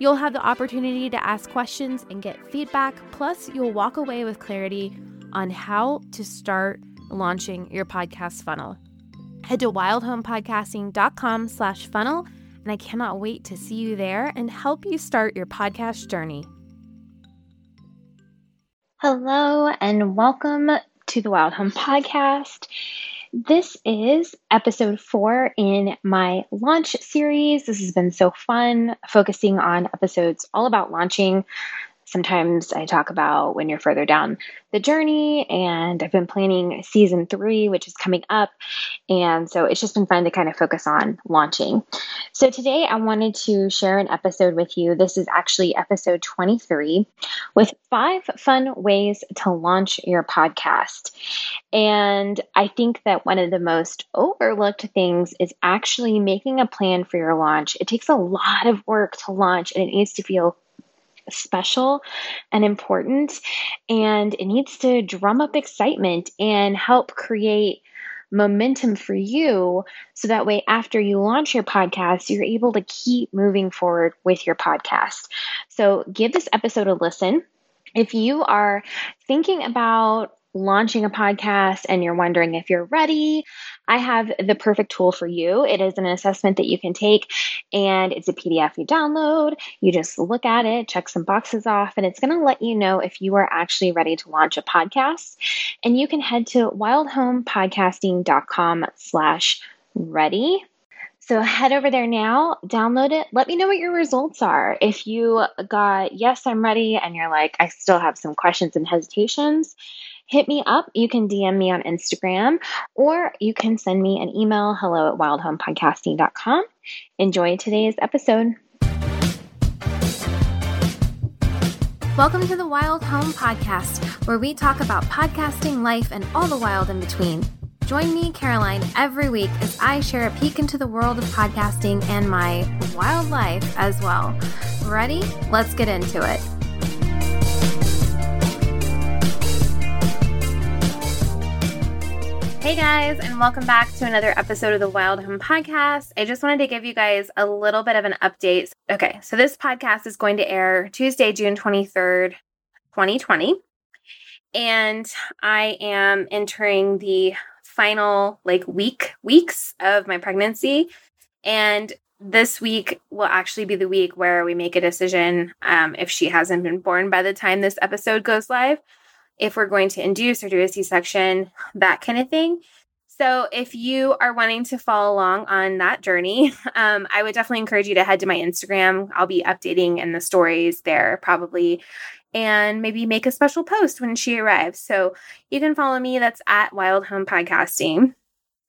You'll have the opportunity to ask questions and get feedback, plus, you'll walk away with clarity on how to start launching your podcast funnel. Head to wildhomepodcasting.com slash funnel, and I cannot wait to see you there and help you start your podcast journey. Hello, and welcome to the Wild Home Podcast. This is episode four in my launch series. This has been so fun, focusing on episodes all about launching Sometimes I talk about when you're further down the journey, and I've been planning season three, which is coming up. And so it's just been fun to kind of focus on launching. So today I wanted to share an episode with you. This is actually episode 23 with five fun ways to launch your podcast. And I think that one of the most overlooked things is actually making a plan for your launch. It takes a lot of work to launch and it needs to feel special and important. And it needs to drum up excitement and help create momentum for you so that way after you launch your podcast you're able to keep moving forward with your podcast so give this episode a listen if you are thinking about launching a podcast and you're wondering if you're ready, I have the perfect tool for you. It is an assessment that you can take and it's a PDF you download. You just look at it, check some boxes off, and it's going to let you know if you are actually ready to launch a podcast. And you can head to wildhomepodcasting.com slash ready. So head over there now, download it. Let me know what your results are. If you got yes, I'm ready, and you're like, I still have some questions and hesitations, hit me up. You can DM me on Instagram or you can send me an email hello at wildhomepodcasting.com. Enjoy today's episode. Welcome to the Wild Home Podcast, where we talk about podcasting, life, and all the wild in between. Join me, Caroline, every week as I share a peek into the world of podcasting and my wild life as well. Ready? Let's get into it. Hey guys, and welcome back to another episode of the Wild Home Podcast. I just wanted to give you guys a little bit of an update. Okay, so this podcast is going to air Tuesday, June 23rd, 2020. And I am entering the final like week weeks of my pregnancy. And this week will actually be the week where we make a decision um, if she hasn't been born by the time this episode goes live if we're going to induce or do a C section, that kind of thing. So, if you are wanting to follow along on that journey, um, I would definitely encourage you to head to my Instagram. I'll be updating in the stories there probably, and maybe make a special post when she arrives. So, you can follow me. That's at Wild Home Podcasting.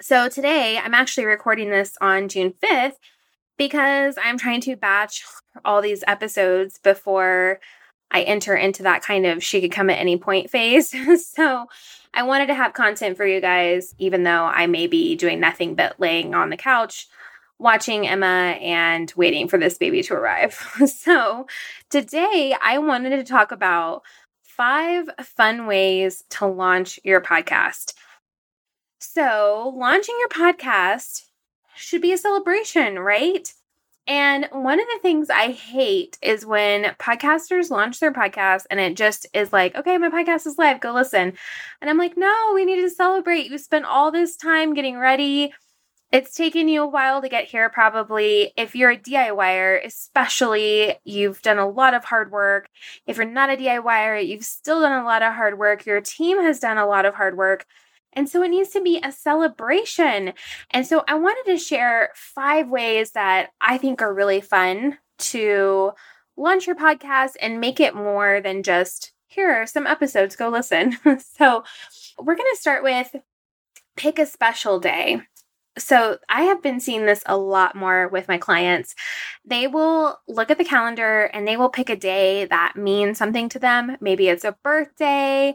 So, today I'm actually recording this on June 5th because I'm trying to batch all these episodes before I enter into that kind of she could come at any point phase. so I wanted to have content for you guys, even though I may be doing nothing but laying on the couch, watching Emma and waiting for this baby to arrive. so today I wanted to talk about five fun ways to launch your podcast. So, launching your podcast should be a celebration, right? And one of the things I hate is when podcasters launch their podcast and it just is like, okay, my podcast is live, go listen. And I'm like, no, we need to celebrate. You spent all this time getting ready. It's taken you a while to get here, probably. If you're a DIYer, especially, you've done a lot of hard work. If you're not a DIYer, you've still done a lot of hard work. Your team has done a lot of hard work. And so it needs to be a celebration. And so I wanted to share five ways that I think are really fun to launch your podcast and make it more than just here are some episodes, go listen. so we're going to start with pick a special day. So I have been seeing this a lot more with my clients. They will look at the calendar and they will pick a day that means something to them. Maybe it's a birthday.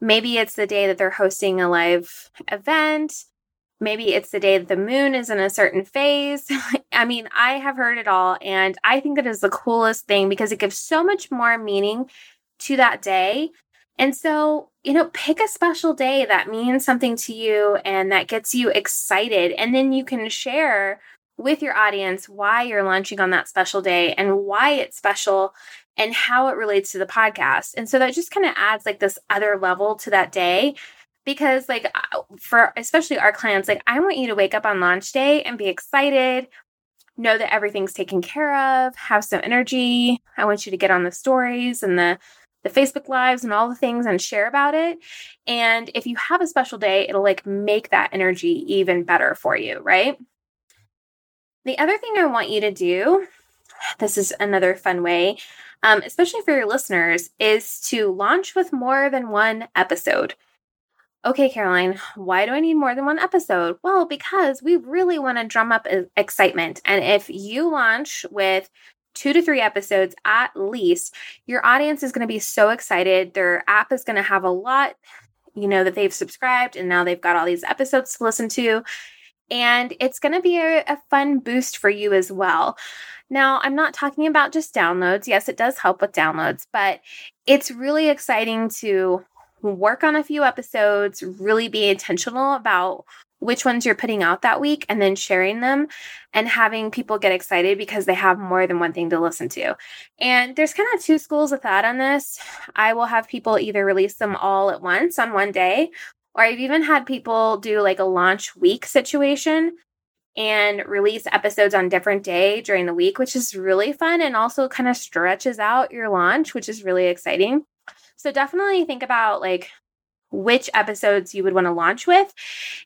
Maybe it's the day that they're hosting a live event. Maybe it's the day that the moon is in a certain phase. I mean, I have heard it all. And I think that is the coolest thing because it gives so much more meaning to that day. And so, you know, pick a special day that means something to you and that gets you excited. And then you can share with your audience why you're launching on that special day and why it's special and how it relates to the podcast. And so that just kind of adds like this other level to that day because like for especially our clients like I want you to wake up on launch day and be excited, know that everything's taken care of, have some energy. I want you to get on the stories and the the Facebook lives and all the things and share about it. And if you have a special day, it'll like make that energy even better for you, right? The other thing I want you to do, this is another fun way, um, especially for your listeners, is to launch with more than one episode. Okay, Caroline, why do I need more than one episode? Well, because we really want to drum up excitement. And if you launch with two to three episodes at least, your audience is going to be so excited. Their app is going to have a lot, you know, that they've subscribed and now they've got all these episodes to listen to. And it's going to be a, a fun boost for you as well. Now, I'm not talking about just downloads. Yes, it does help with downloads, but it's really exciting to work on a few episodes, really be intentional about which ones you're putting out that week and then sharing them and having people get excited because they have more than one thing to listen to. And there's kind of two schools of thought on this. I will have people either release them all at once on one day, or I've even had people do like a launch week situation and release episodes on different day during the week, which is really fun and also kind of stretches out your launch, which is really exciting. So definitely think about like which episodes you would want to launch with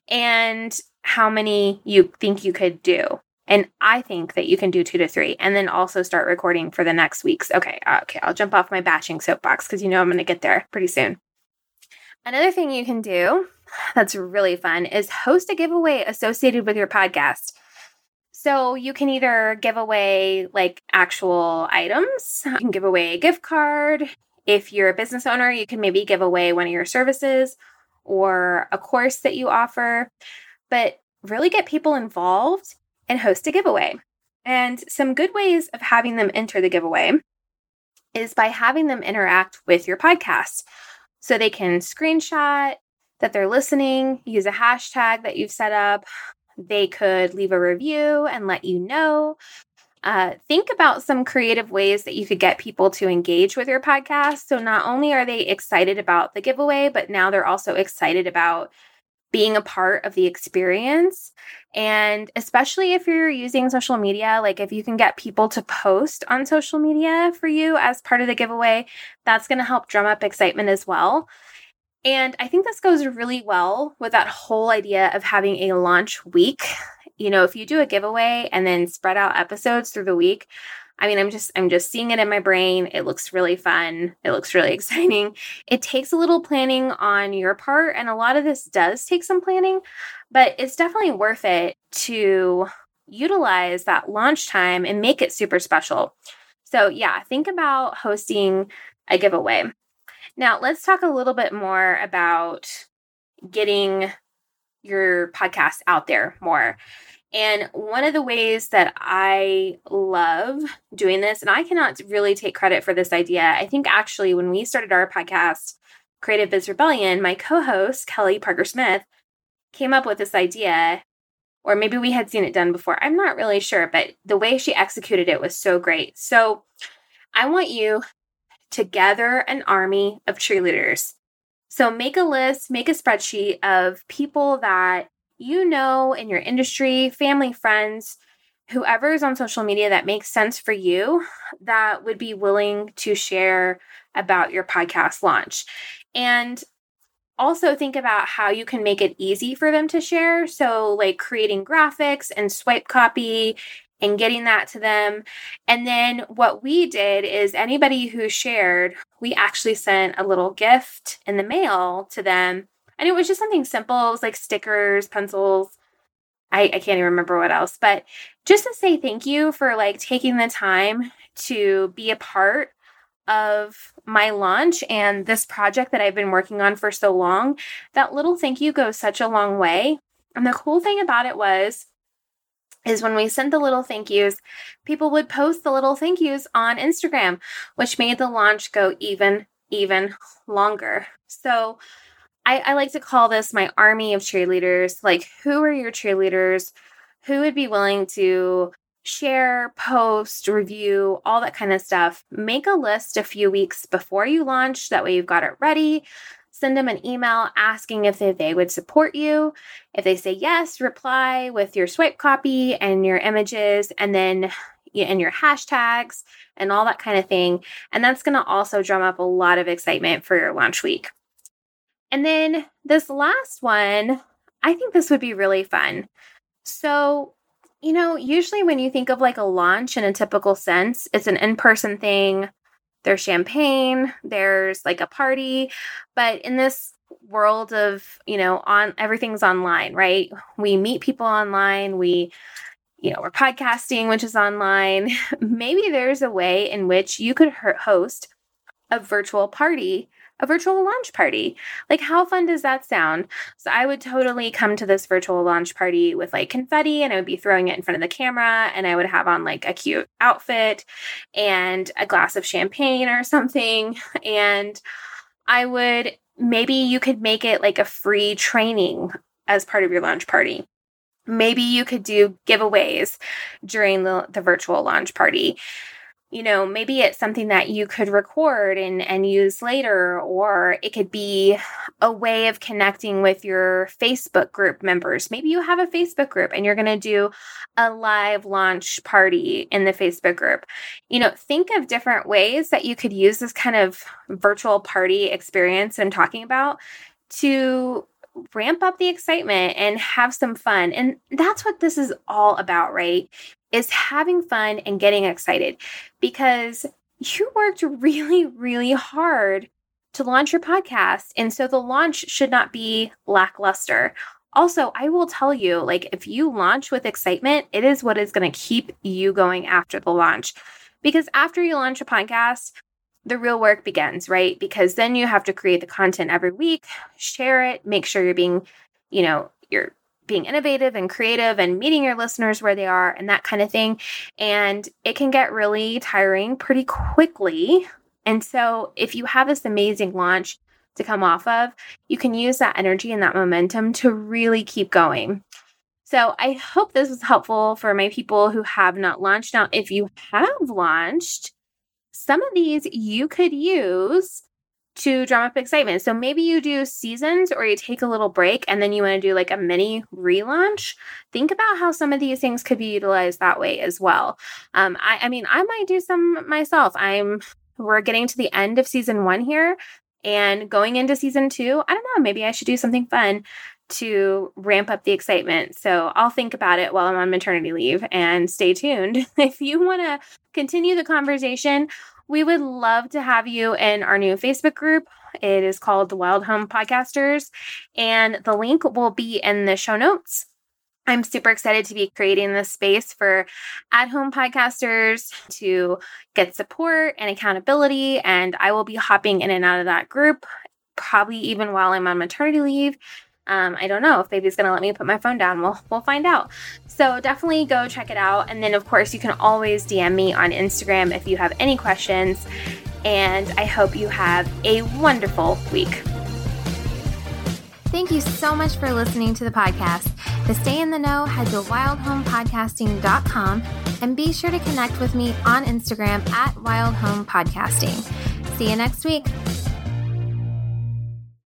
and how many you think you could do. And I think that you can do two to three and then also start recording for the next weeks. Okay. Okay. I'll jump off my batching soapbox because you know I'm going to get there pretty soon. Another thing you can do that's really fun is host a giveaway associated with your podcast. So you can either give away like actual items, you can give away a gift card, if you're a business owner, you can maybe give away one of your services or a course that you offer, but really get people involved and host a giveaway. And some good ways of having them enter the giveaway is by having them interact with your podcast. So they can screenshot that they're listening, use a hashtag that you've set up. They could leave a review and let you know uh, think about some creative ways that you could get people to engage with your podcast. So, not only are they excited about the giveaway, but now they're also excited about being a part of the experience. And especially if you're using social media, like if you can get people to post on social media for you as part of the giveaway, that's going to help drum up excitement as well. And I think this goes really well with that whole idea of having a launch week you know, if you do a giveaway and then spread out episodes through the week, I mean, I'm just I'm just seeing it in my brain. It looks really fun. It looks really exciting. It takes a little planning on your part and a lot of this does take some planning, but it's definitely worth it to utilize that launch time and make it super special. So, yeah, think about hosting a giveaway. Now, let's talk a little bit more about getting your podcast out there more. And one of the ways that I love doing this, and I cannot really take credit for this idea, I think actually when we started our podcast, Creative Biz Rebellion, my co host, Kelly Parker Smith, came up with this idea, or maybe we had seen it done before. I'm not really sure, but the way she executed it was so great. So I want you to gather an army of cheerleaders. So make a list, make a spreadsheet of people that you know in your industry, family, friends, whoever is on social media that makes sense for you that would be willing to share about your podcast launch. And also think about how you can make it easy for them to share. So, like creating graphics and swipe copy and getting that to them. And then what we did is anybody who shared, we actually sent a little gift in the mail to them and it was just something simple. It was like stickers, pencils, I, I can't even remember what else, but just to say thank you for like taking the time to be a part of my launch and this project that I've been working on for so long. That little thank you goes such a long way. And the cool thing about it was, is when we sent the little thank yous, people would post the little thank yous on Instagram, which made the launch go even, even longer. So I, I like to call this my army of cheerleaders. Like, who are your cheerleaders? Who would be willing to share, post, review, all that kind of stuff. Make a list a few weeks before you launch. That way you've got it ready. Send them an email asking if they, they would support you. If they say yes, reply with your swipe copy and your images and then and your hashtags and all that kind of thing. And that's going to also drum up a lot of excitement for your launch week. And then this last one, I think this would be really fun. So, you know, usually when you think of like a launch in a typical sense, it's an in person thing. There's champagne, there's like a party. But in this world of, you know, on everything's online, right? We meet people online. We, you know, we're podcasting, which is online. Maybe there's a way in which you could host a virtual party a virtual launch party. Like, how fun does that sound? So, I would totally come to this virtual launch party with like confetti and I would be throwing it in front of the camera and I would have on like a cute outfit and a glass of champagne or something. And I would maybe you could make it like a free training as part of your launch party. Maybe you could do giveaways during the, the virtual launch party you know maybe it's something that you could record and and use later or it could be a way of connecting with your facebook group members. Maybe you have a facebook group and you're going to do a live launch party in the facebook group. You know think of different ways that you could use this kind of virtual party experience i'm talking about to ramp up the excitement and have some fun. And that's what this is all about, right? is having fun and getting excited because you worked really, really hard to launch your podcast. And so the launch should not be lackluster. Also, I will tell you like, if you launch with excitement, it is what is going to keep you going after the launch. Because after you launch a podcast, the real work begins, right? Because then you have to create the content every week, share it, make sure you're being, you know, you're being innovative and creative and meeting your listeners where they are and that kind of thing. And it can get really tiring pretty quickly. And so, if you have this amazing launch to come off of, you can use that energy and that momentum to really keep going. So, I hope this was helpful for my people who have not launched. Now, if you have launched, some of these you could use to drum up excitement. So maybe you do seasons or you take a little break and then you want to do like a mini relaunch. Think about how some of these things could be utilized that way as well. Um, I, I mean, I might do some myself. I'm we're getting to the end of season one here and going into season two. I don't know, maybe I should do something fun to ramp up the excitement. So I'll think about it while I'm on maternity leave and stay tuned. if you want to continue the conversation, we would love to have you in our new Facebook group. It is called the Wild Home Podcasters, and the link will be in the show notes. I'm super excited to be creating this space for at home podcasters to get support and accountability. And I will be hopping in and out of that group, probably even while I'm on maternity leave um, I don't know if baby's gonna let me put my phone down. We'll we'll find out. So definitely go check it out. And then of course you can always DM me on Instagram if you have any questions. And I hope you have a wonderful week. Thank you so much for listening to the podcast. To stay in the know, head to wildhomepodcasting.com and be sure to connect with me on Instagram at wildhomepodcasting. See you next week.